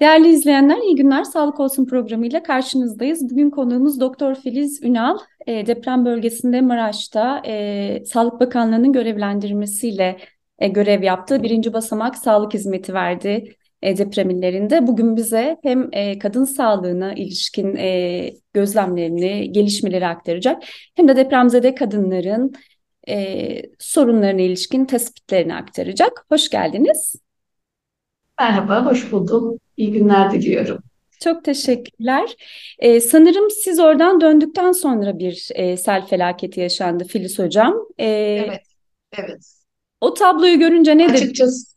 Değerli izleyenler, iyi günler. Sağlık Olsun programıyla karşınızdayız. Bugün konuğumuz Doktor Filiz Ünal. E, deprem bölgesinde Maraş'ta e, Sağlık Bakanlığı'nın görevlendirmesiyle e, görev yaptı. Birinci basamak sağlık hizmeti verdi e, deprem illerinde. Bugün bize hem e, kadın sağlığına ilişkin e, gözlemlerini, gelişmeleri aktaracak hem de depremzede kadınların e, sorunlarına ilişkin tespitlerini aktaracak. Hoş geldiniz. Merhaba, hoş buldum. İyi günler diliyorum. Çok teşekkürler. Ee, sanırım siz oradan döndükten sonra bir e, sel felaketi yaşandı Filiz Hocam. Ee, Evet, evet. o tabloyu görünce ne? Açıkçası,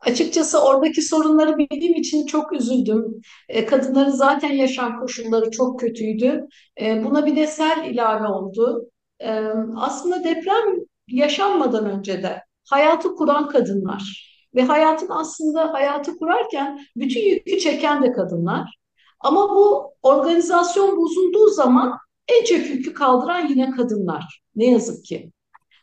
açıkçası oradaki sorunları bildiğim için çok üzüldüm. E, kadınların zaten yaşam koşulları çok kötüydü. E, buna bir de sel ilave oldu. E, aslında deprem yaşanmadan önce de hayatı kuran kadınlar ve hayatın aslında hayatı kurarken bütün yükü çeken de kadınlar. Ama bu organizasyon bozulduğu zaman en çok yükü kaldıran yine kadınlar. Ne yazık ki.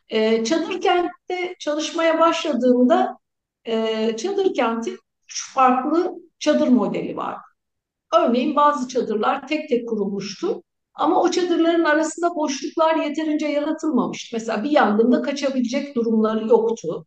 E, çadır kentte çalışmaya başladığımda e, çadır kentin üç farklı çadır modeli var. Örneğin bazı çadırlar tek tek kurulmuştu. Ama o çadırların arasında boşluklar yeterince yaratılmamıştı. Mesela bir yangında kaçabilecek durumları yoktu.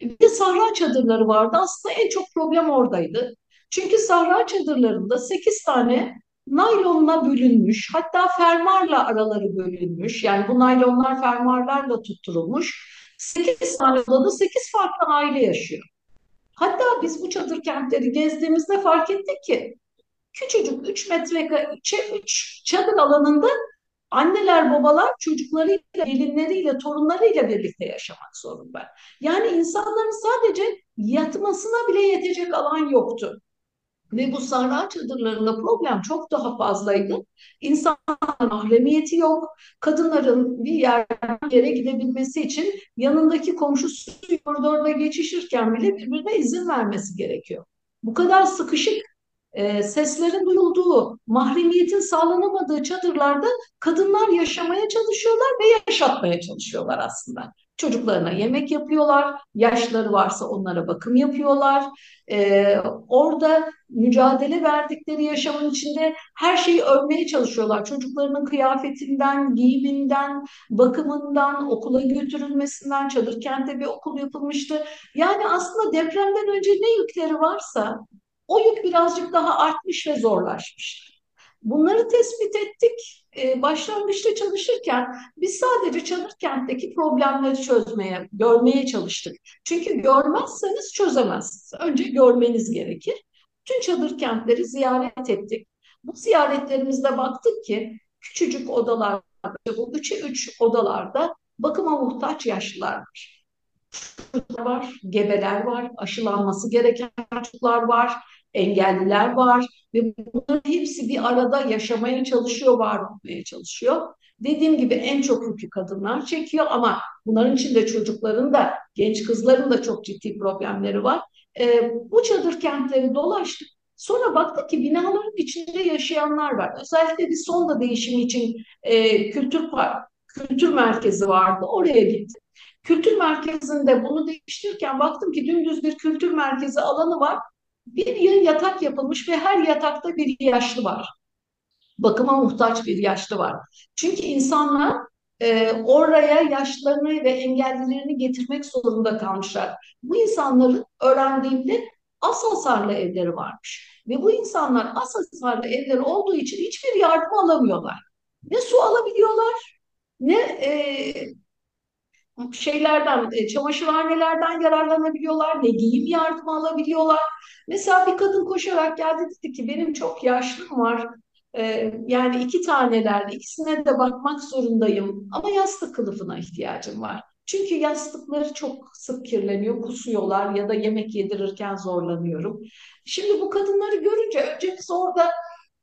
Bir de sahra çadırları vardı. Aslında en çok problem oradaydı. Çünkü sahra çadırlarında 8 tane naylonla bölünmüş, hatta fermuarla araları bölünmüş. Yani bu naylonlar fermuarlarla tutturulmuş. 8 tane odada 8 farklı aile yaşıyor. Hatta biz bu çadır kentleri gezdiğimizde fark ettik ki küçücük 3 metrekare 3 çadır alanında anneler babalar çocuklarıyla, gelinleriyle, torunlarıyla birlikte yaşamak zorunda. Yani insanların sadece yatmasına bile yetecek alan yoktu. Ve bu sahra çadırlarında problem çok daha fazlaydı. İnsanların mahremiyeti yok. Kadınların bir yerden yere gidebilmesi için yanındaki komşusu koridorda geçişirken bile birbirine izin vermesi gerekiyor. Bu kadar sıkışık e, seslerin duyulduğu, mahremiyetin sağlanamadığı çadırlarda kadınlar yaşamaya çalışıyorlar ve yaşatmaya çalışıyorlar aslında. Çocuklarına yemek yapıyorlar, yaşları varsa onlara bakım yapıyorlar. Ee, orada mücadele verdikleri yaşamın içinde her şeyi örmeye çalışıyorlar. Çocuklarının kıyafetinden, giyiminden, bakımından, okula götürülmesinden, çadır kente bir okul yapılmıştı. Yani aslında depremden önce ne yükleri varsa o yük birazcık daha artmış ve zorlaşmış. Bunları tespit ettik. Ee, başlangıçta çalışırken biz sadece çadır kentteki problemleri çözmeye, görmeye çalıştık. Çünkü görmezseniz çözemezsiniz. Önce görmeniz gerekir. Tüm çadır kentleri ziyaret ettik. Bu ziyaretlerimizde baktık ki küçücük odalar, bu üçe üç odalarda bakıma muhtaç yaşlılar var. var, gebeler var, aşılanması gereken çocuklar var, engelliler var ve bunların hepsi bir arada yaşamaya çalışıyor, var olmaya çalışıyor. Dediğim gibi en çok yükü kadınlar çekiyor ama bunların içinde çocukların da, genç kızların da çok ciddi problemleri var. E, bu çadır kentleri dolaştık. Sonra baktık ki binaların içinde yaşayanlar var. Özellikle bir sonda değişimi için e, kültür park, kültür merkezi vardı. Oraya gittik. Kültür merkezinde bunu değiştirirken baktım ki dümdüz bir kültür merkezi alanı var bir yatak yapılmış ve her yatakta bir yaşlı var. Bakıma muhtaç bir yaşlı var. Çünkü insanlar e, oraya yaşlarını ve engellilerini getirmek zorunda kalmışlar. Bu insanların öğrendiğimde az hasarlı evleri varmış. Ve bu insanlar az hasarlı evleri olduğu için hiçbir yardım alamıyorlar. Ne su alabiliyorlar, ne e, şeylerden, e, çamaşırhanelerden yararlanabiliyorlar, ne giyim yardımı alabiliyorlar. Mesela bir kadın koşarak geldi dedi ki benim çok yaşlım var. Ee, yani iki tanelerle ikisine de bakmak zorundayım ama yastık kılıfına ihtiyacım var. Çünkü yastıkları çok sık kirleniyor, kusuyorlar ya da yemek yedirirken zorlanıyorum. Şimdi bu kadınları görünce önce biz orada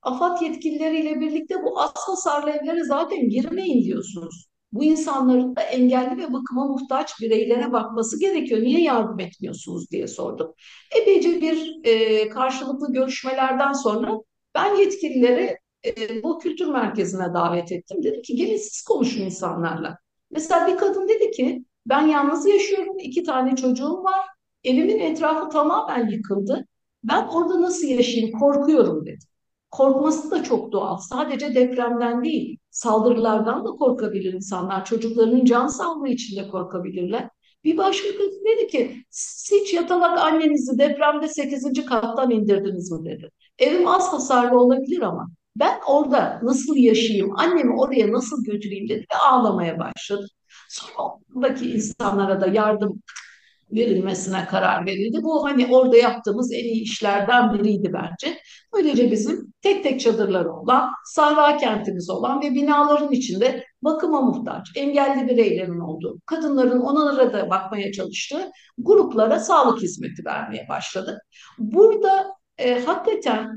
AFAD yetkilileriyle birlikte bu az hasarlı evlere zaten girmeyin diyorsunuz. Bu insanların da engelli ve bakıma muhtaç bireylere bakması gerekiyor. Niye yardım etmiyorsunuz diye sordum. Epeyce bir e, karşılıklı görüşmelerden sonra ben yetkilileri e, bu kültür merkezine davet ettim. Dedim ki gelin siz konuşun insanlarla. Mesela bir kadın dedi ki ben yalnız yaşıyorum, iki tane çocuğum var. Evimin etrafı tamamen yıkıldı. Ben orada nasıl yaşayayım korkuyorum dedi. Korkması da çok doğal. Sadece depremden değil, saldırılardan da korkabilir insanlar. Çocuklarının can sağlığı için de korkabilirler. Bir başka kız dedi ki hiç yatalak annenizi depremde 8. kattan indirdiniz mi dedi. Evim az hasarlı olabilir ama ben orada nasıl yaşayayım, annemi oraya nasıl götüreyim dedi ve ağlamaya başladı. Sonra insanlara da yardım verilmesine karar verildi. Bu hani orada yaptığımız en iyi işlerden biriydi bence. Böylece bizim tek tek çadırları olan, sahra kentimiz olan ve binaların içinde bakıma muhtaç, engelli bireylerin olduğu, kadınların onlara da bakmaya çalıştığı gruplara sağlık hizmeti vermeye başladık. Burada e, hakikaten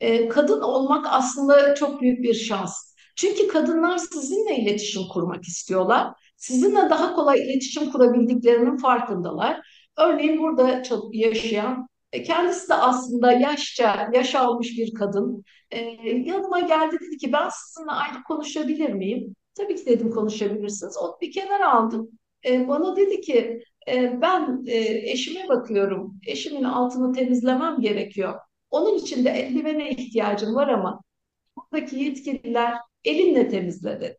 e, kadın olmak aslında çok büyük bir şans. Çünkü kadınlar sizinle iletişim kurmak istiyorlar sizinle daha kolay iletişim kurabildiklerinin farkındalar. Örneğin burada yaşayan e, kendisi de aslında yaşça, yaş almış bir kadın. E, yanıma geldi dedi ki ben sizinle ayrı konuşabilir miyim? Tabii ki dedim konuşabilirsiniz. Onu bir kenara aldım. E, bana dedi ki ben eşime bakıyorum. Eşimin altını temizlemem gerekiyor. Onun için de eldivene ihtiyacım var ama buradaki yetkililer elinle temizle dedi.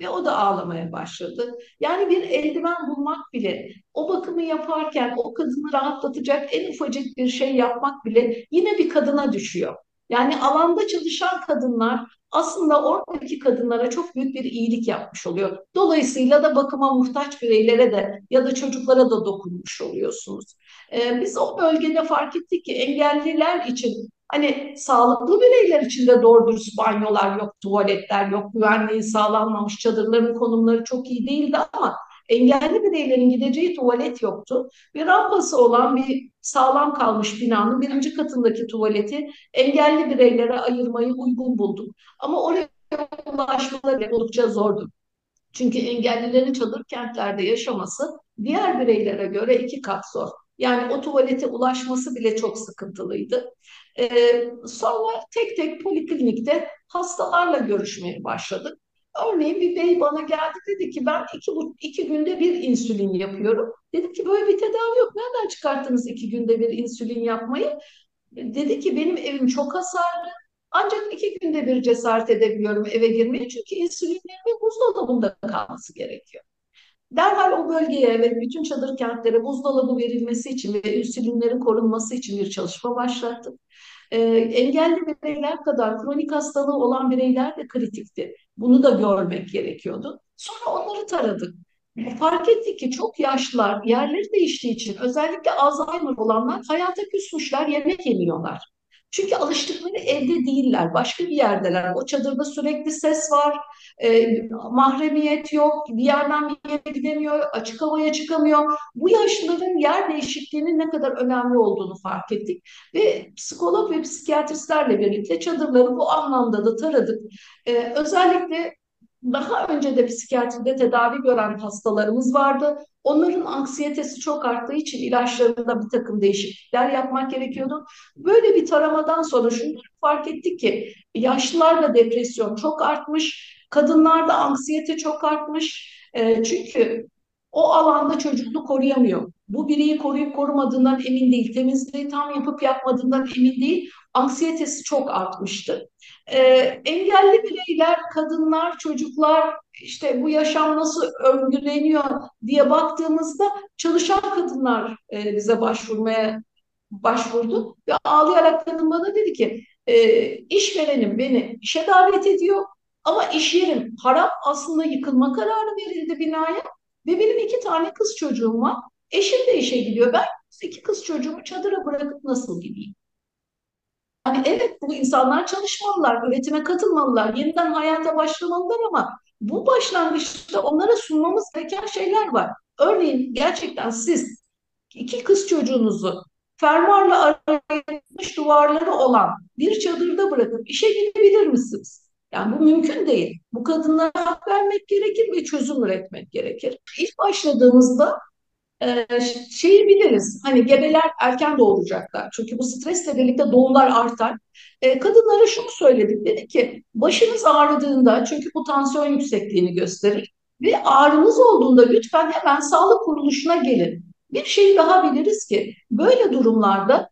Ve o da ağlamaya başladı. Yani bir eldiven bulmak bile, o bakımı yaparken o kadını rahatlatacak en ufacık bir şey yapmak bile yine bir kadına düşüyor. Yani alanda çalışan kadınlar aslında oradaki kadınlara çok büyük bir iyilik yapmış oluyor. Dolayısıyla da bakıma muhtaç bireylere de ya da çocuklara da dokunmuş oluyorsunuz. Ee, biz o bölgede fark ettik ki engelliler için Hani sağlıklı bireyler için de doğru dürüst banyolar yok, tuvaletler yok, güvenliği sağlanmamış, çadırların konumları çok iyi değildi ama engelli bireylerin gideceği tuvalet yoktu. Bir rampası olan bir sağlam kalmış binanın birinci katındaki tuvaleti engelli bireylere ayırmayı uygun bulduk. Ama oraya ulaşmaları oldukça zordu. Çünkü engellilerin çadır kentlerde yaşaması diğer bireylere göre iki kat zor. Yani o tuvalete ulaşması bile çok sıkıntılıydı. Ee, sonra tek tek poliklinikte hastalarla görüşmeye başladık. Örneğin bir bey bana geldi dedi ki ben iki, iki günde bir insülin yapıyorum. Dedim ki böyle bir tedavi yok. Nereden çıkarttınız iki günde bir insülin yapmayı? Dedi ki benim evim çok hasarlı. Ancak iki günde bir cesaret edebiliyorum eve girmeye. Çünkü insülinlerimin buzdolabında kalması gerekiyor. Derhal o bölgeye ve bütün çadır kentlere buzdolabı verilmesi için ve insülinlerin korunması için bir çalışma başlattık. E, engelli bireyler kadar kronik hastalığı olan bireyler de kritikti. Bunu da görmek gerekiyordu. Sonra onları taradık. Fark ettik ki çok yaşlılar yerleri değiştiği için özellikle Alzheimer olanlar hayata küsmüşler, yemek yemiyorlar. Çünkü alıştıkları evde değiller, başka bir yerdeler. O çadırda sürekli ses var, e, mahremiyet yok, bir yerden bir yere gidemiyor, açık havaya çıkamıyor. Bu yaşlıların yer değişikliğinin ne kadar önemli olduğunu fark ettik. Ve psikolog ve psikiyatristlerle birlikte çadırları bu anlamda da taradık. E, özellikle daha önce de psikiyatride tedavi gören hastalarımız vardı. Onların anksiyetesi çok arttığı için ilaçlarında bir takım değişiklikler yapmak gerekiyordu. Böyle bir taramadan sonra şunu fark ettik ki yaşlılarda depresyon çok artmış, kadınlarda anksiyete çok artmış. E, çünkü o alanda çocuklu koruyamıyor. Bu bireyi koruyup korumadığından emin değil, temizliği tam yapıp yapmadığından emin değil, anksiyetesi çok artmıştı. E, engelli bireyler, kadınlar, çocuklar işte bu yaşam nasıl örgüleniyor diye baktığımızda çalışan kadınlar e, bize başvurmaya başvurdu ve ağlayarak kadın bana dedi ki e, işverenim beni işe davet ediyor ama iş yerim harap aslında yıkılma kararı verildi binaya ve benim iki tane kız çocuğum var. Eşim de işe gidiyor. Ben iki kız çocuğumu çadıra bırakıp nasıl gideyim? Yani evet bu insanlar çalışmalılar, üretime katılmalılar, yeniden hayata başlamalılar ama bu başlangıçta onlara sunmamız gereken şeyler var. Örneğin gerçekten siz iki kız çocuğunuzu fermuarla ayrılmış duvarları olan bir çadırda bırakıp işe gidebilir misiniz? Yani bu mümkün değil. Bu kadınlara hak vermek gerekir ve çözüm üretmek gerekir. İlk başladığımızda e, şeyi biliriz. Hani gebeler erken doğuracaklar. Çünkü bu stresle birlikte doğumlar artar. E, kadınlara şunu söyledik. Dedi ki başınız ağrıdığında çünkü bu tansiyon yüksekliğini gösterir. Ve ağrınız olduğunda lütfen hemen sağlık kuruluşuna gelin. Bir şey daha biliriz ki böyle durumlarda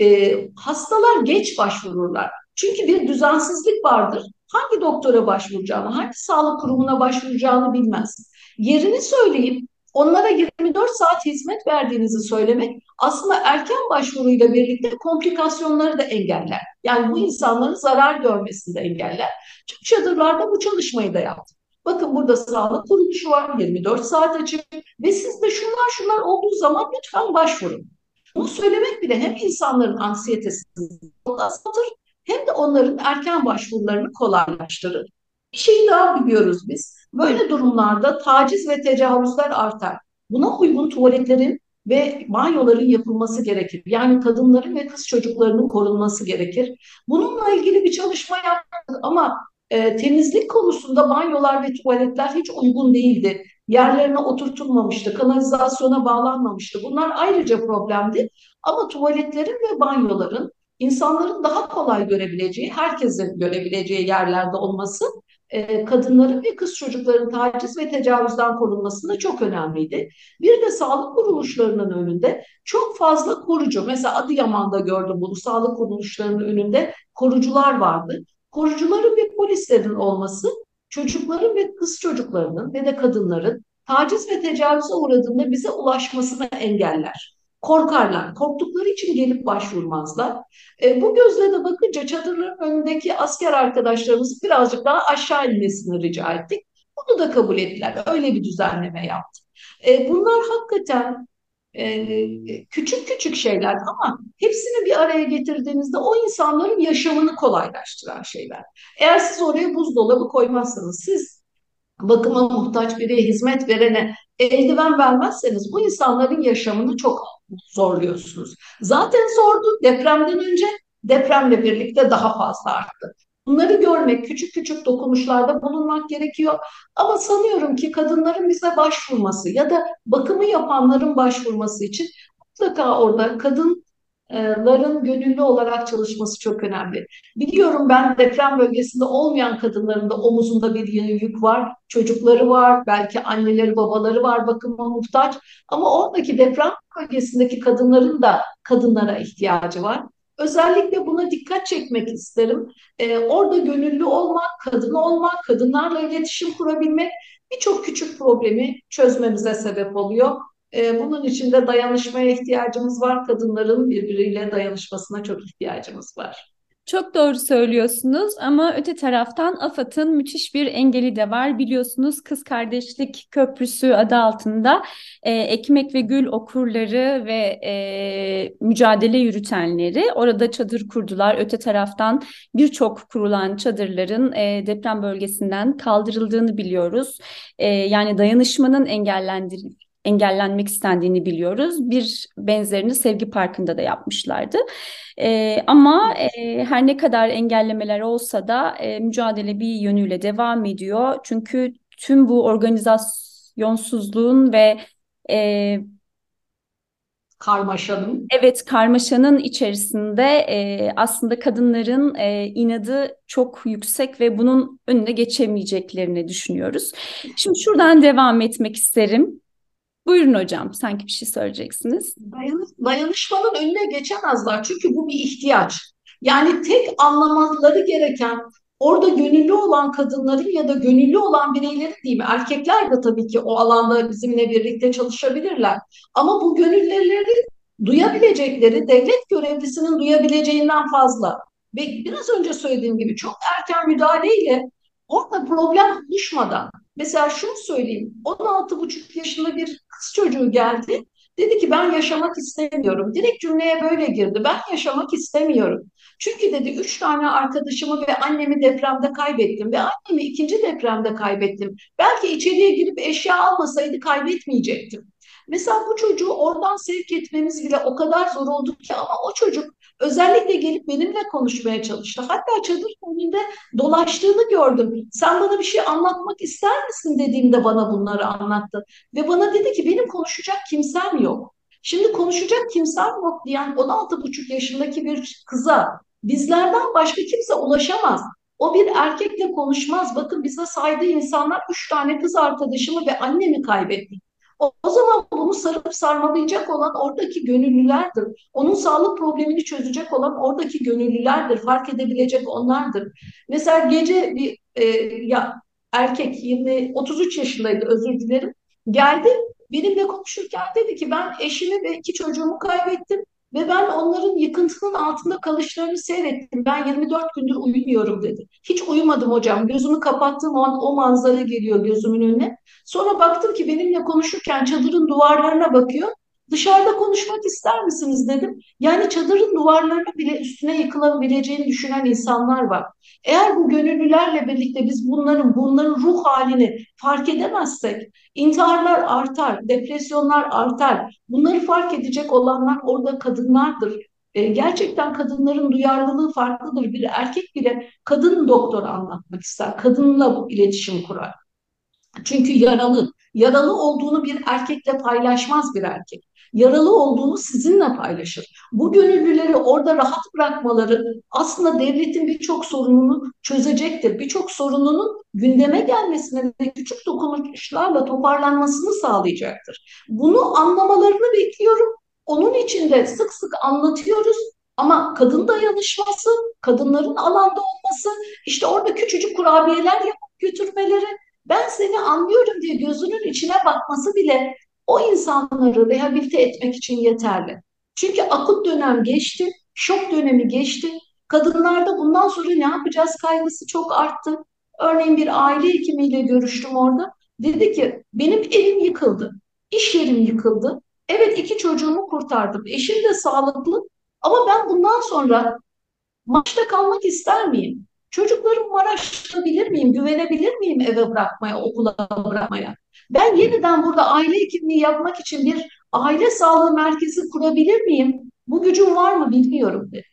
e, hastalar geç başvururlar. Çünkü bir düzensizlik vardır. Hangi doktora başvuracağını, hangi sağlık kurumuna başvuracağını bilmez. Yerini söyleyip onlara 24 saat hizmet verdiğinizi söylemek aslında erken başvuruyla birlikte komplikasyonları da engeller. Yani bu insanların zarar görmesini de engeller. Tüm çadırlarda bu çalışmayı da yaptık. Bakın burada sağlık kuruluşu var 24 saat açık ve sizde şunlar şunlar olduğu zaman lütfen başvurun. Bunu söylemek bile hem insanların anksiyetesini azaltır hem de onların erken başvurularını kolaylaştırır. Bir şeyi daha biliyoruz biz. Böyle durumlarda taciz ve tecavüzler artar. Buna uygun tuvaletlerin ve banyoların yapılması gerekir. Yani kadınların ve kız çocuklarının korunması gerekir. Bununla ilgili bir çalışma yaptık ama e, temizlik konusunda banyolar ve tuvaletler hiç uygun değildi. Yerlerine oturtulmamıştı, kanalizasyona bağlanmamıştı. Bunlar ayrıca problemdi. Ama tuvaletlerin ve banyoların insanların daha kolay görebileceği, herkesin görebileceği yerlerde olması e, kadınların ve kız çocukların taciz ve tecavüzden korunmasında çok önemliydi. Bir de sağlık kuruluşlarının önünde çok fazla korucu, mesela Adıyaman'da gördüm bunu, sağlık kuruluşlarının önünde korucular vardı. Korucuların ve polislerin olması çocukların ve kız çocuklarının ve de kadınların taciz ve tecavüze uğradığında bize ulaşmasını engeller. Korkarlar. Korktukları için gelip başvurmazlar. E, bu gözle de bakınca çadırların önündeki asker arkadaşlarımız birazcık daha aşağı inmesini rica ettik. Bunu da kabul ettiler. Öyle bir düzenleme yaptık. E, bunlar hakikaten e, küçük küçük şeyler ama hepsini bir araya getirdiğinizde o insanların yaşamını kolaylaştıran şeyler. Eğer siz oraya buzdolabı koymazsanız, siz bakıma muhtaç bireye hizmet verene eldiven vermezseniz bu insanların yaşamını çok zorluyorsunuz. Zaten zordu depremden önce, depremle birlikte daha fazla arttı. Bunları görmek, küçük küçük dokunuşlarda bulunmak gerekiyor. Ama sanıyorum ki kadınların bize başvurması ya da bakımı yapanların başvurması için mutlaka orada kadınların gönüllü olarak çalışması çok önemli. Biliyorum ben deprem bölgesinde olmayan kadınların da omuzunda bir yük var. Çocukları var, belki anneleri, babaları var bakıma muhtaç. Ama oradaki deprem bölgesindeki kadınların da kadınlara ihtiyacı var. Özellikle buna dikkat çekmek isterim. Ee, orada gönüllü olmak, kadın olmak, kadınlarla iletişim kurabilmek birçok küçük problemi çözmemize sebep oluyor. Ee, bunun için de dayanışmaya ihtiyacımız var. Kadınların birbiriyle dayanışmasına çok ihtiyacımız var. Çok doğru söylüyorsunuz ama öte taraftan AFAD'ın müthiş bir engeli de var. Biliyorsunuz Kız Kardeşlik Köprüsü adı altında e, ekmek ve gül okurları ve e, mücadele yürütenleri orada çadır kurdular. Öte taraftan birçok kurulan çadırların e, deprem bölgesinden kaldırıldığını biliyoruz. E, yani dayanışmanın engellendir engellenmek istendiğini biliyoruz. Bir benzerini Sevgi Parkı'nda da yapmışlardı. E, ama e, her ne kadar engellemeler olsa da e, mücadele bir yönüyle devam ediyor. Çünkü tüm bu organizasyonsuzluğun ve e, karmaşanın. Evet, karmaşanın içerisinde e, aslında kadınların e, inadı çok yüksek ve bunun önüne geçemeyeceklerini düşünüyoruz. Şimdi şuradan devam etmek isterim. Buyurun hocam, sanki bir şey söyleyeceksiniz. Dayanış, dayanışmanın önüne geçemezler çünkü bu bir ihtiyaç. Yani tek anlamaları gereken orada gönüllü olan kadınların ya da gönüllü olan bireylerin değil mi? Erkekler de tabii ki o alanda bizimle birlikte çalışabilirler. Ama bu gönüllüleri duyabilecekleri devlet görevlisinin duyabileceğinden fazla. Ve biraz önce söylediğim gibi çok erken müdahaleyle orada problem oluşmadan Mesela şunu söyleyeyim. 16,5 yaşında bir kız çocuğu geldi. Dedi ki ben yaşamak istemiyorum. Direkt cümleye böyle girdi. Ben yaşamak istemiyorum. Çünkü dedi üç tane arkadaşımı ve annemi depremde kaybettim ve annemi ikinci depremde kaybettim. Belki içeriye girip eşya almasaydı kaybetmeyecektim. Mesela bu çocuğu oradan sevk etmemiz bile o kadar zor oldu ki ama o çocuk özellikle gelip benimle konuşmaya çalıştı. Hatta çadır önünde dolaştığını gördüm. Sen bana bir şey anlatmak ister misin dediğimde bana bunları anlattı. Ve bana dedi ki benim konuşacak kimsem yok. Şimdi konuşacak kimsem yok diyen 16,5 yaşındaki bir kıza bizlerden başka kimse ulaşamaz. O bir erkekle konuşmaz. Bakın bize saydığı insanlar üç tane kız arkadaşımı ve annemi kaybettik. O, o zaman bunu sarıp sarmalayacak olan oradaki gönüllülerdir. Onun sağlık problemini çözecek olan oradaki gönüllülerdir. Fark edebilecek onlardır. Mesela gece bir e, ya erkek 20 33 yaşındaydı özür dilerim. Geldi benimle konuşurken dedi ki ben eşimi ve iki çocuğumu kaybettim. Ve ben onların yıkıntının altında kalışlarını seyrettim. Ben 24 gündür uyumuyorum dedi. Hiç uyumadım hocam. Gözümü kapattığım an o manzara geliyor gözümün önüne. Sonra baktım ki benimle konuşurken çadırın duvarlarına bakıyor. Dışarıda konuşmak ister misiniz dedim. Yani çadırın duvarlarını bile üstüne yıkılabileceğini düşünen insanlar var. Eğer bu gönüllülerle birlikte biz bunların bunların ruh halini fark edemezsek intiharlar artar, depresyonlar artar. Bunları fark edecek olanlar orada kadınlardır. E, gerçekten kadınların duyarlılığı farklıdır. Bir erkek bile kadın doktora anlatmak ister. Kadınla bu iletişim kurar. Çünkü yaralı. Yaralı olduğunu bir erkekle paylaşmaz bir erkek. Yaralı olduğunu sizinle paylaşır. Bu gönüllüleri orada rahat bırakmaları aslında devletin birçok sorununu çözecektir. Birçok sorununun gündeme gelmesine ve küçük dokunuşlarla toparlanmasını sağlayacaktır. Bunu anlamalarını bekliyorum. Onun için de sık sık anlatıyoruz ama kadın dayanışması, kadınların alanda olması, işte orada küçücük kurabiyeler yapıp götürmeleri, ben seni anlıyorum diye gözünün içine bakması bile o insanları rehabilite etmek için yeterli. Çünkü akut dönem geçti, şok dönemi geçti. Kadınlarda bundan sonra ne yapacağız kaygısı çok arttı. Örneğin bir aile hekimiyle görüştüm orada. Dedi ki benim evim yıkıldı, iş yerim yıkıldı. Evet iki çocuğumu kurtardım, eşim de sağlıklı ama ben bundan sonra maçta kalmak ister miyim? Çocuklarımı Maraş'ta miyim? Güvenebilir miyim eve bırakmaya, okula bırakmaya? Ben yeniden burada aile hekimliği yapmak için bir aile sağlığı merkezi kurabilir miyim? Bu gücüm var mı bilmiyorum dedi.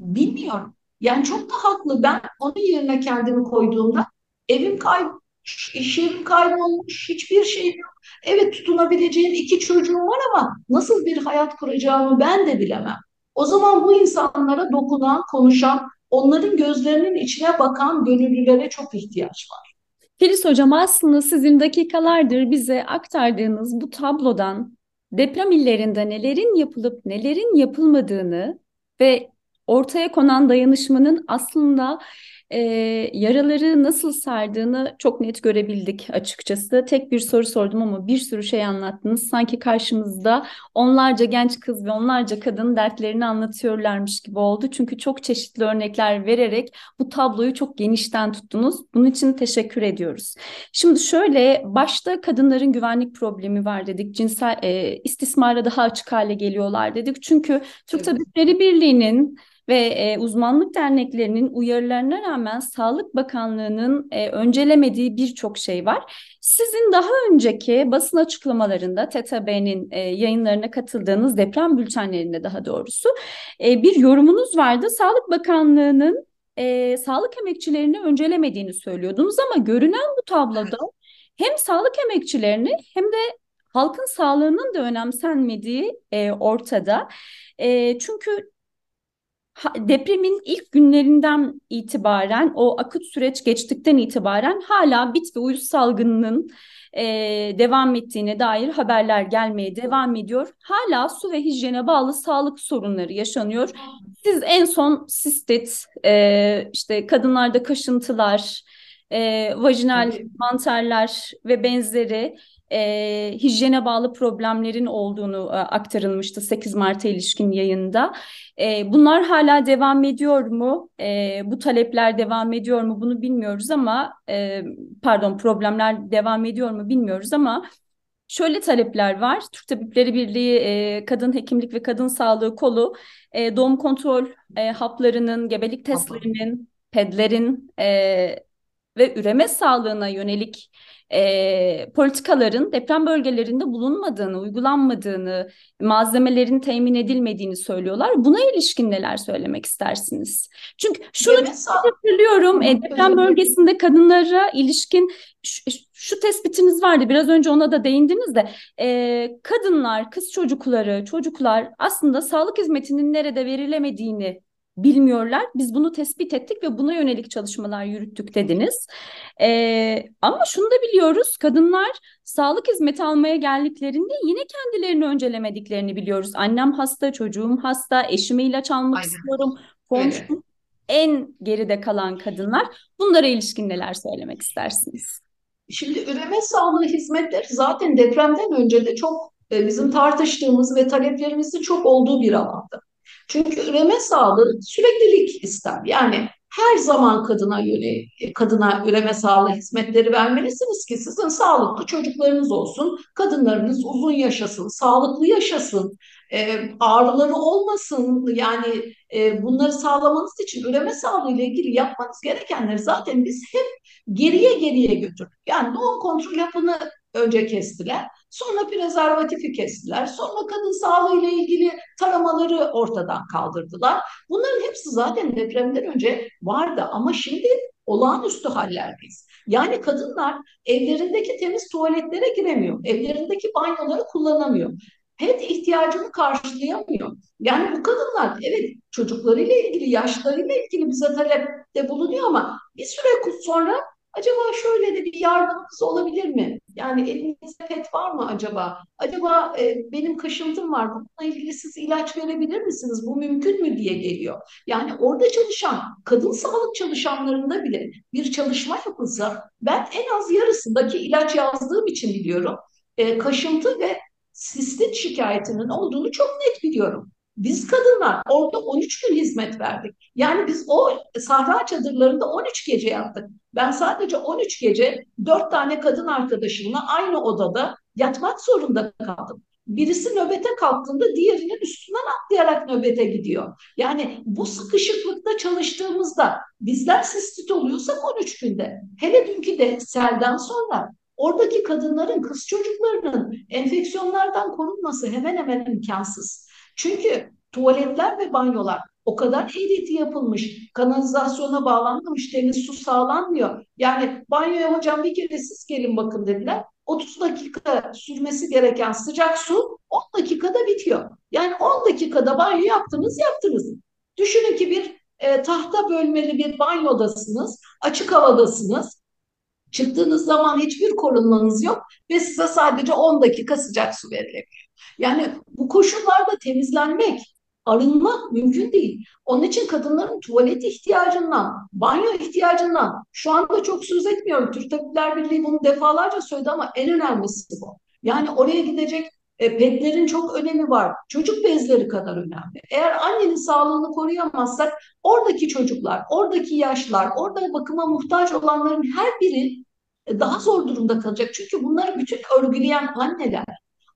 Bilmiyorum. Yani çok da haklı. Ben onun yerine kendimi koyduğumda evim kaybolmuş, iş yerim kaybolmuş, hiçbir şey yok. Evet tutunabileceğim iki çocuğum var ama nasıl bir hayat kuracağımı ben de bilemem. O zaman bu insanlara dokunan, konuşan, onların gözlerinin içine bakan gönüllülere çok ihtiyaç var. Filiz Hocam aslında sizin dakikalardır bize aktardığınız bu tablodan deprem illerinde nelerin yapılıp nelerin yapılmadığını ve ortaya konan dayanışmanın aslında e, yaraları nasıl sardığını çok net görebildik açıkçası. Tek bir soru sordum ama bir sürü şey anlattınız. Sanki karşımızda onlarca genç kız ve onlarca kadın dertlerini anlatıyorlarmış gibi oldu. Çünkü çok çeşitli örnekler vererek bu tabloyu çok genişten tuttunuz. Bunun için teşekkür ediyoruz. Şimdi şöyle başta kadınların güvenlik problemi var dedik. Cinsel e, istismara daha açık hale geliyorlar dedik. Çünkü Türk evet. Tabipleri Birliği'nin ve e, uzmanlık derneklerinin uyarılarına rağmen Sağlık Bakanlığı'nın e, öncelemediği birçok şey var. Sizin daha önceki basın açıklamalarında TTB'nin e, yayınlarına katıldığınız deprem bültenlerinde daha doğrusu e, bir yorumunuz vardı. Sağlık Bakanlığı'nın e, sağlık emekçilerini öncelemediğini söylüyordunuz ama görünen bu tabloda hem sağlık emekçilerini hem de halkın sağlığının da önemsenmediği e, ortada. E, çünkü depremin ilk günlerinden itibaren o akut süreç geçtikten itibaren hala bit ve uyuz salgınının e, devam ettiğine dair haberler gelmeye devam ediyor. Hala su ve hijyene bağlı sağlık sorunları yaşanıyor. Siz en son sistit, e, işte kadınlarda kaşıntılar, e, vajinal mantarlar ve benzeri e, hijyene bağlı problemlerin olduğunu e, aktarılmıştı 8 Mart'a ilişkin yayında. E, bunlar hala devam ediyor mu? E, bu talepler devam ediyor mu? Bunu bilmiyoruz ama e, pardon problemler devam ediyor mu bilmiyoruz ama Şöyle talepler var. Türk Tabipleri Birliği e, Kadın Hekimlik ve Kadın Sağlığı Kolu e, doğum kontrol e, haplarının, gebelik testlerinin, pedlerin e, ve üreme sağlığına yönelik e, politikaların deprem bölgelerinde bulunmadığını, uygulanmadığını, malzemelerin temin edilmediğini söylüyorlar. Buna ilişkin neler söylemek istersiniz? Çünkü şunu hatırlıyorum, e, deprem bölgesinde kadınlara ilişkin şu, şu tespitiniz vardı, biraz önce ona da değindiniz de, e, kadınlar, kız çocukları, çocuklar aslında sağlık hizmetinin nerede verilemediğini bilmiyorlar. Biz bunu tespit ettik ve buna yönelik çalışmalar yürüttük dediniz. Ee, ama şunu da biliyoruz, kadınlar sağlık hizmeti almaya geldiklerinde yine kendilerini öncelemediklerini biliyoruz. Annem hasta, çocuğum hasta, eşime ilaç almak Aynen. istiyorum, komşum Evet. en geride kalan kadınlar. Bunlara ilişkin neler söylemek istersiniz? Şimdi üreme sağlığı hizmetleri zaten depremden önce de çok e, bizim tartıştığımız ve taleplerimizin çok olduğu bir alanda. Çünkü üreme sağlığı süreklilik ister. Yani her zaman kadına yöne, kadına üreme sağlığı hizmetleri vermelisiniz ki sizin sağlıklı çocuklarınız olsun, kadınlarınız uzun yaşasın, sağlıklı yaşasın, e, ağrıları olmasın. Yani e, bunları sağlamanız için üreme sağlığı ile ilgili yapmanız gerekenleri zaten biz hep geriye geriye götürdük. Yani doğum kontrol hapını önce kestiler. Sonra prezervatifi kestiler. Sonra kadın sağlığı ile ilgili taramaları ortadan kaldırdılar. Bunların hepsi zaten depremden önce vardı ama şimdi olağanüstü hallerdeyiz. Yani kadınlar evlerindeki temiz tuvaletlere giremiyor. Evlerindeki banyoları kullanamıyor. Pet ihtiyacını karşılayamıyor. Yani bu kadınlar evet çocuklarıyla ilgili, yaşlarıyla ilgili bize talepte bulunuyor ama bir süre sonra Acaba şöyle de bir yardımımız olabilir mi? Yani elinizde pet var mı acaba? Acaba e, benim kaşıntım var. Bununla ilgili siz ilaç verebilir misiniz? Bu mümkün mü diye geliyor. Yani orada çalışan kadın sağlık çalışanlarında bile bir çalışma yapılsa ben en az yarısındaki ilaç yazdığım için biliyorum. E, kaşıntı ve sistit şikayetinin olduğunu çok net biliyorum. Biz kadınlar orada 13 gün hizmet verdik. Yani biz o sahra çadırlarında 13 gece yattık. Ben sadece 13 gece 4 tane kadın arkadaşımla aynı odada yatmak zorunda kaldım. Birisi nöbete kalktığında diğerinin üstünden atlayarak nöbete gidiyor. Yani bu sıkışıklıkta çalıştığımızda bizler sistit oluyorsak 13 günde. Hele dünkü de selden sonra oradaki kadınların, kız çocuklarının enfeksiyonlardan korunması hemen hemen imkansız. Çünkü tuvaletler ve banyolar o kadar eğreti yapılmış, kanalizasyona bağlanmamış, temiz su sağlanmıyor. Yani banyoya hocam bir kere siz gelin bakın dediler. 30 dakika sürmesi gereken sıcak su 10 dakikada bitiyor. Yani 10 dakikada banyo yaptınız yaptınız. Düşünün ki bir e, tahta bölmeli bir banyodasınız, açık havadasınız. Çıktığınız zaman hiçbir korunmanız yok ve size sadece 10 dakika sıcak su verilebilir. Yani bu koşullarda temizlenmek, arınmak mümkün değil. Onun için kadınların tuvalet ihtiyacından, banyo ihtiyacından şu anda çok söz etmiyorum. Türk Tabipler Birliği bunu defalarca söyledi ama en önemlisi bu. Yani oraya gidecek e, petlerin çok önemi var. Çocuk bezleri kadar önemli. Eğer annenin sağlığını koruyamazsak oradaki çocuklar, oradaki yaşlar, orada bakıma muhtaç olanların her biri e, daha zor durumda kalacak. Çünkü bunları bütün örgüleyen anneler.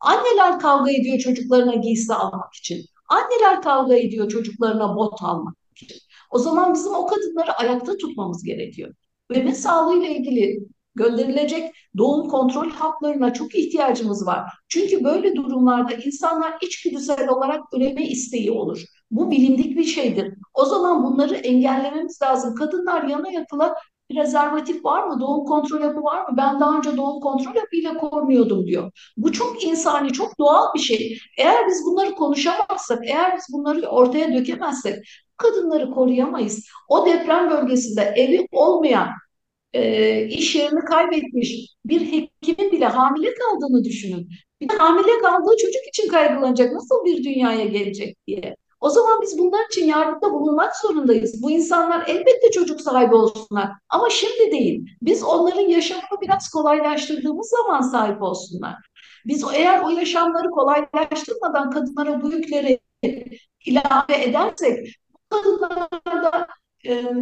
Anneler kavga ediyor çocuklarına giysi almak için. Anneler kavga ediyor çocuklarına bot almak için. O zaman bizim o kadınları ayakta tutmamız gerekiyor. Üreme sağlığıyla ilgili gönderilecek doğum kontrol haplarına çok ihtiyacımız var. Çünkü böyle durumlarda insanlar içgüdüsel olarak üreme isteği olur. Bu bilindik bir şeydir. O zaman bunları engellememiz lazım. Kadınlar yana yatıla prezervatif var mı? Doğum kontrol hapı var mı? Ben daha önce doğum kontrol hapıyla korunuyordum diyor. Bu çok insani, çok doğal bir şey. Eğer biz bunları konuşamazsak, eğer biz bunları ortaya dökemezsek kadınları koruyamayız. O deprem bölgesinde evi olmayan, e, iş yerini kaybetmiş bir hekimin bile hamile kaldığını düşünün. Bir de hamile kaldığı çocuk için kaygılanacak. Nasıl bir dünyaya gelecek diye. O zaman biz bunlar için yardımda bulunmak zorundayız. Bu insanlar elbette çocuk sahibi olsunlar ama şimdi değil. Biz onların yaşamını biraz kolaylaştırdığımız zaman sahip olsunlar. Biz eğer o yaşamları kolaylaştırmadan kadınlara bu yükleri ilave edersek bu kadınlarda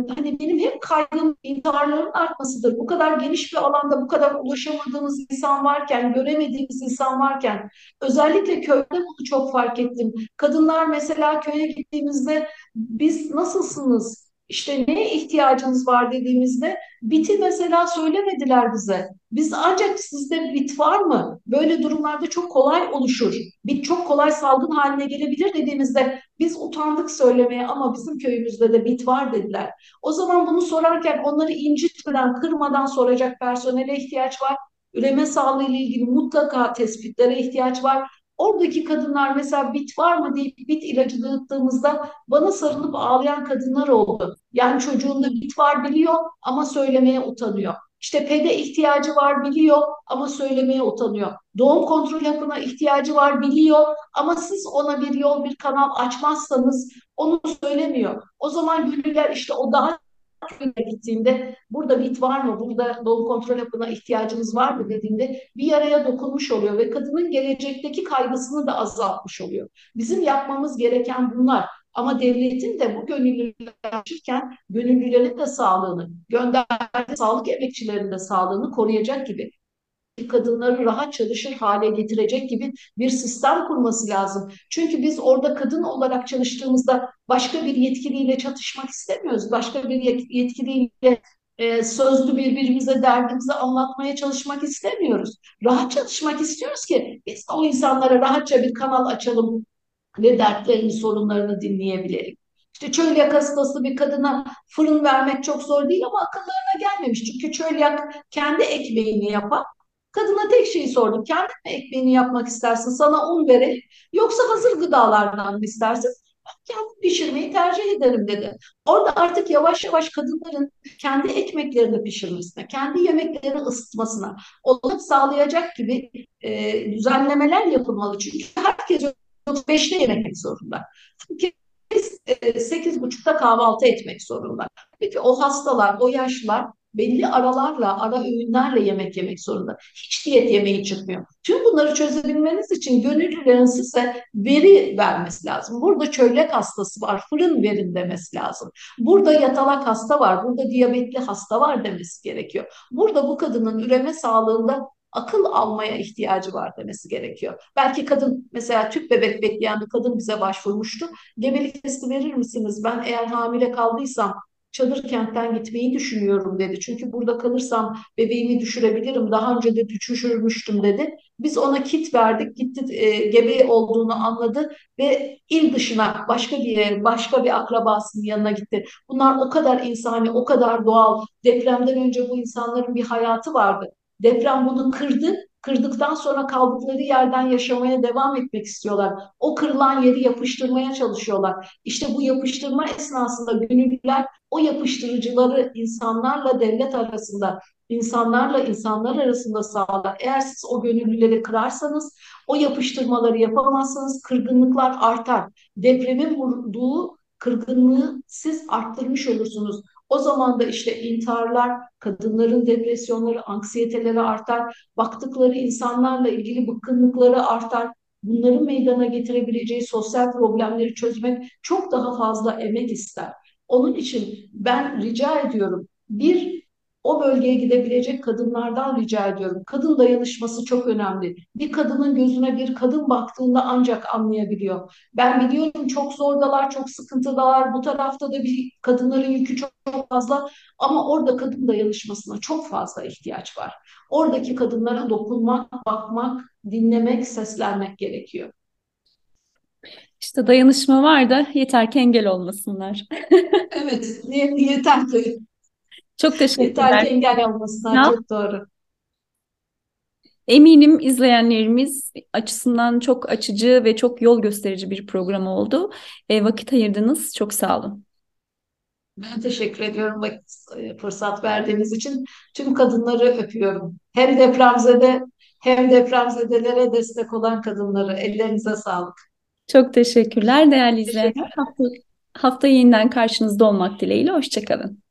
hani benim hep kaygım intiharların artmasıdır. Bu kadar geniş bir alanda bu kadar ulaşamadığımız insan varken, göremediğimiz insan varken özellikle köyde bunu çok fark ettim. Kadınlar mesela köye gittiğimizde biz nasılsınız? İşte neye ihtiyacınız var dediğimizde biti mesela söylemediler bize. Biz ancak sizde bit var mı? Böyle durumlarda çok kolay oluşur. Bit çok kolay salgın haline gelebilir dediğimizde biz utandık söylemeye ama bizim köyümüzde de bit var dediler. O zaman bunu sorarken onları incitmeden, kırmadan soracak personele ihtiyaç var. Üreme sağlığı ile ilgili mutlaka tespitlere ihtiyaç var. Oradaki kadınlar mesela bit var mı deyip bit ilacı dağıttığımızda bana sarılıp ağlayan kadınlar oldu. Yani çocuğunda bit var biliyor ama söylemeye utanıyor. İşte pede ihtiyacı var biliyor ama söylemeye utanıyor. Doğum kontrol hapına ihtiyacı var biliyor ama siz ona bir yol bir kanal açmazsanız onu söylemiyor. O zaman gönüller işte o daha köyüne gittiğinde burada bit var mı, burada doğum kontrol hapına ihtiyacımız var mı dediğinde bir yaraya dokunmuş oluyor ve kadının gelecekteki kaygısını da azaltmış oluyor. Bizim yapmamız gereken bunlar. Ama devletin de bu gönüllülerken gönüllülerin de sağlığını, gönderdiği sağlık emekçilerinin de sağlığını koruyacak gibi kadınları rahat çalışır hale getirecek gibi bir sistem kurması lazım. Çünkü biz orada kadın olarak çalıştığımızda başka bir yetkiliyle çatışmak istemiyoruz. Başka bir yetkiliyle e, sözlü birbirimize derdimizi anlatmaya çalışmak istemiyoruz. Rahat çalışmak istiyoruz ki biz o insanlara rahatça bir kanal açalım ve dertlerini, sorunlarını dinleyebilelim. İşte çölyak hastası bir kadına fırın vermek çok zor değil ama akıllarına gelmemiş. Çünkü çölyak kendi ekmeğini yapar Kadına tek şeyi sordum. Kendi mi ekmeğini yapmak istersin? Sana un verelim. Yoksa hazır gıdalardan mı istersin? Kendim pişirmeyi tercih ederim dedi. Orada artık yavaş yavaş kadınların kendi ekmeklerini pişirmesine, kendi yemeklerini ısıtmasına olanak sağlayacak gibi e, düzenlemeler yapılmalı. Çünkü herkes 5'te yemek zorunda. Herkes e, sekiz buçukta kahvaltı etmek zorunda. Peki o hastalar, o yaşlılar belli aralarla, ara öğünlerle yemek yemek zorunda. Hiç diyet yemeği çıkmıyor. Tüm bunları çözebilmeniz için gönüllülerin size veri vermesi lazım. Burada çölyak hastası var, fırın verin demesi lazım. Burada yatalak hasta var, burada diyabetli hasta var demesi gerekiyor. Burada bu kadının üreme sağlığında akıl almaya ihtiyacı var demesi gerekiyor. Belki kadın mesela tüp bebek bekleyen bir kadın bize başvurmuştu. Gebelik testi verir misiniz? Ben eğer hamile kaldıysam çadır kentten gitmeyi düşünüyorum dedi. Çünkü burada kalırsam bebeğimi düşürebilirim. Daha önce de düşürmüştüm dedi. Biz ona kit verdik. Gitti e, gebe olduğunu anladı ve il dışına başka bir yer, başka bir akrabasının yanına gitti. Bunlar o kadar insani, o kadar doğal. Depremden önce bu insanların bir hayatı vardı. Deprem bunu kırdı Kırdıktan sonra kaldıkları yerden yaşamaya devam etmek istiyorlar. O kırılan yeri yapıştırmaya çalışıyorlar. İşte bu yapıştırma esnasında gönüllüler o yapıştırıcıları insanlarla devlet arasında, insanlarla insanlar arasında sağlar. Eğer siz o gönüllüleri kırarsanız o yapıştırmaları yapamazsanız kırgınlıklar artar. Depremin vurduğu kırgınlığı siz arttırmış olursunuz. O zaman da işte intiharlar, kadınların depresyonları, anksiyeteleri artar. Baktıkları insanlarla ilgili bıkkınlıkları artar. Bunların meydana getirebileceği sosyal problemleri çözmek çok daha fazla emek ister. Onun için ben rica ediyorum bir o bölgeye gidebilecek kadınlardan rica ediyorum. Kadın dayanışması çok önemli. Bir kadının gözüne bir kadın baktığında ancak anlayabiliyor. Ben biliyorum çok zordalar, çok sıkıntıdalar. Bu tarafta da bir kadınların yükü çok, çok fazla ama orada kadın dayanışmasına çok fazla ihtiyaç var. Oradaki kadınlara dokunmak, bakmak, dinlemek, seslenmek gerekiyor. İşte dayanışma var da yeter ki engel olmasınlar. evet, yeter ki çok teşekkürler. Yeter ki engel olmasınlar. Çok doğru. Eminim izleyenlerimiz açısından çok açıcı ve çok yol gösterici bir program oldu. E, vakit ayırdınız. Çok sağ olun. Ben teşekkür ediyorum vakit e, fırsat verdiğiniz için. Tüm kadınları öpüyorum. Hem depremzede hem depremzedelere destek olan kadınları. Ellerinize sağlık. Çok teşekkürler değerli izleyenler. Hafta, hafta yeniden karşınızda olmak dileğiyle. Hoşçakalın.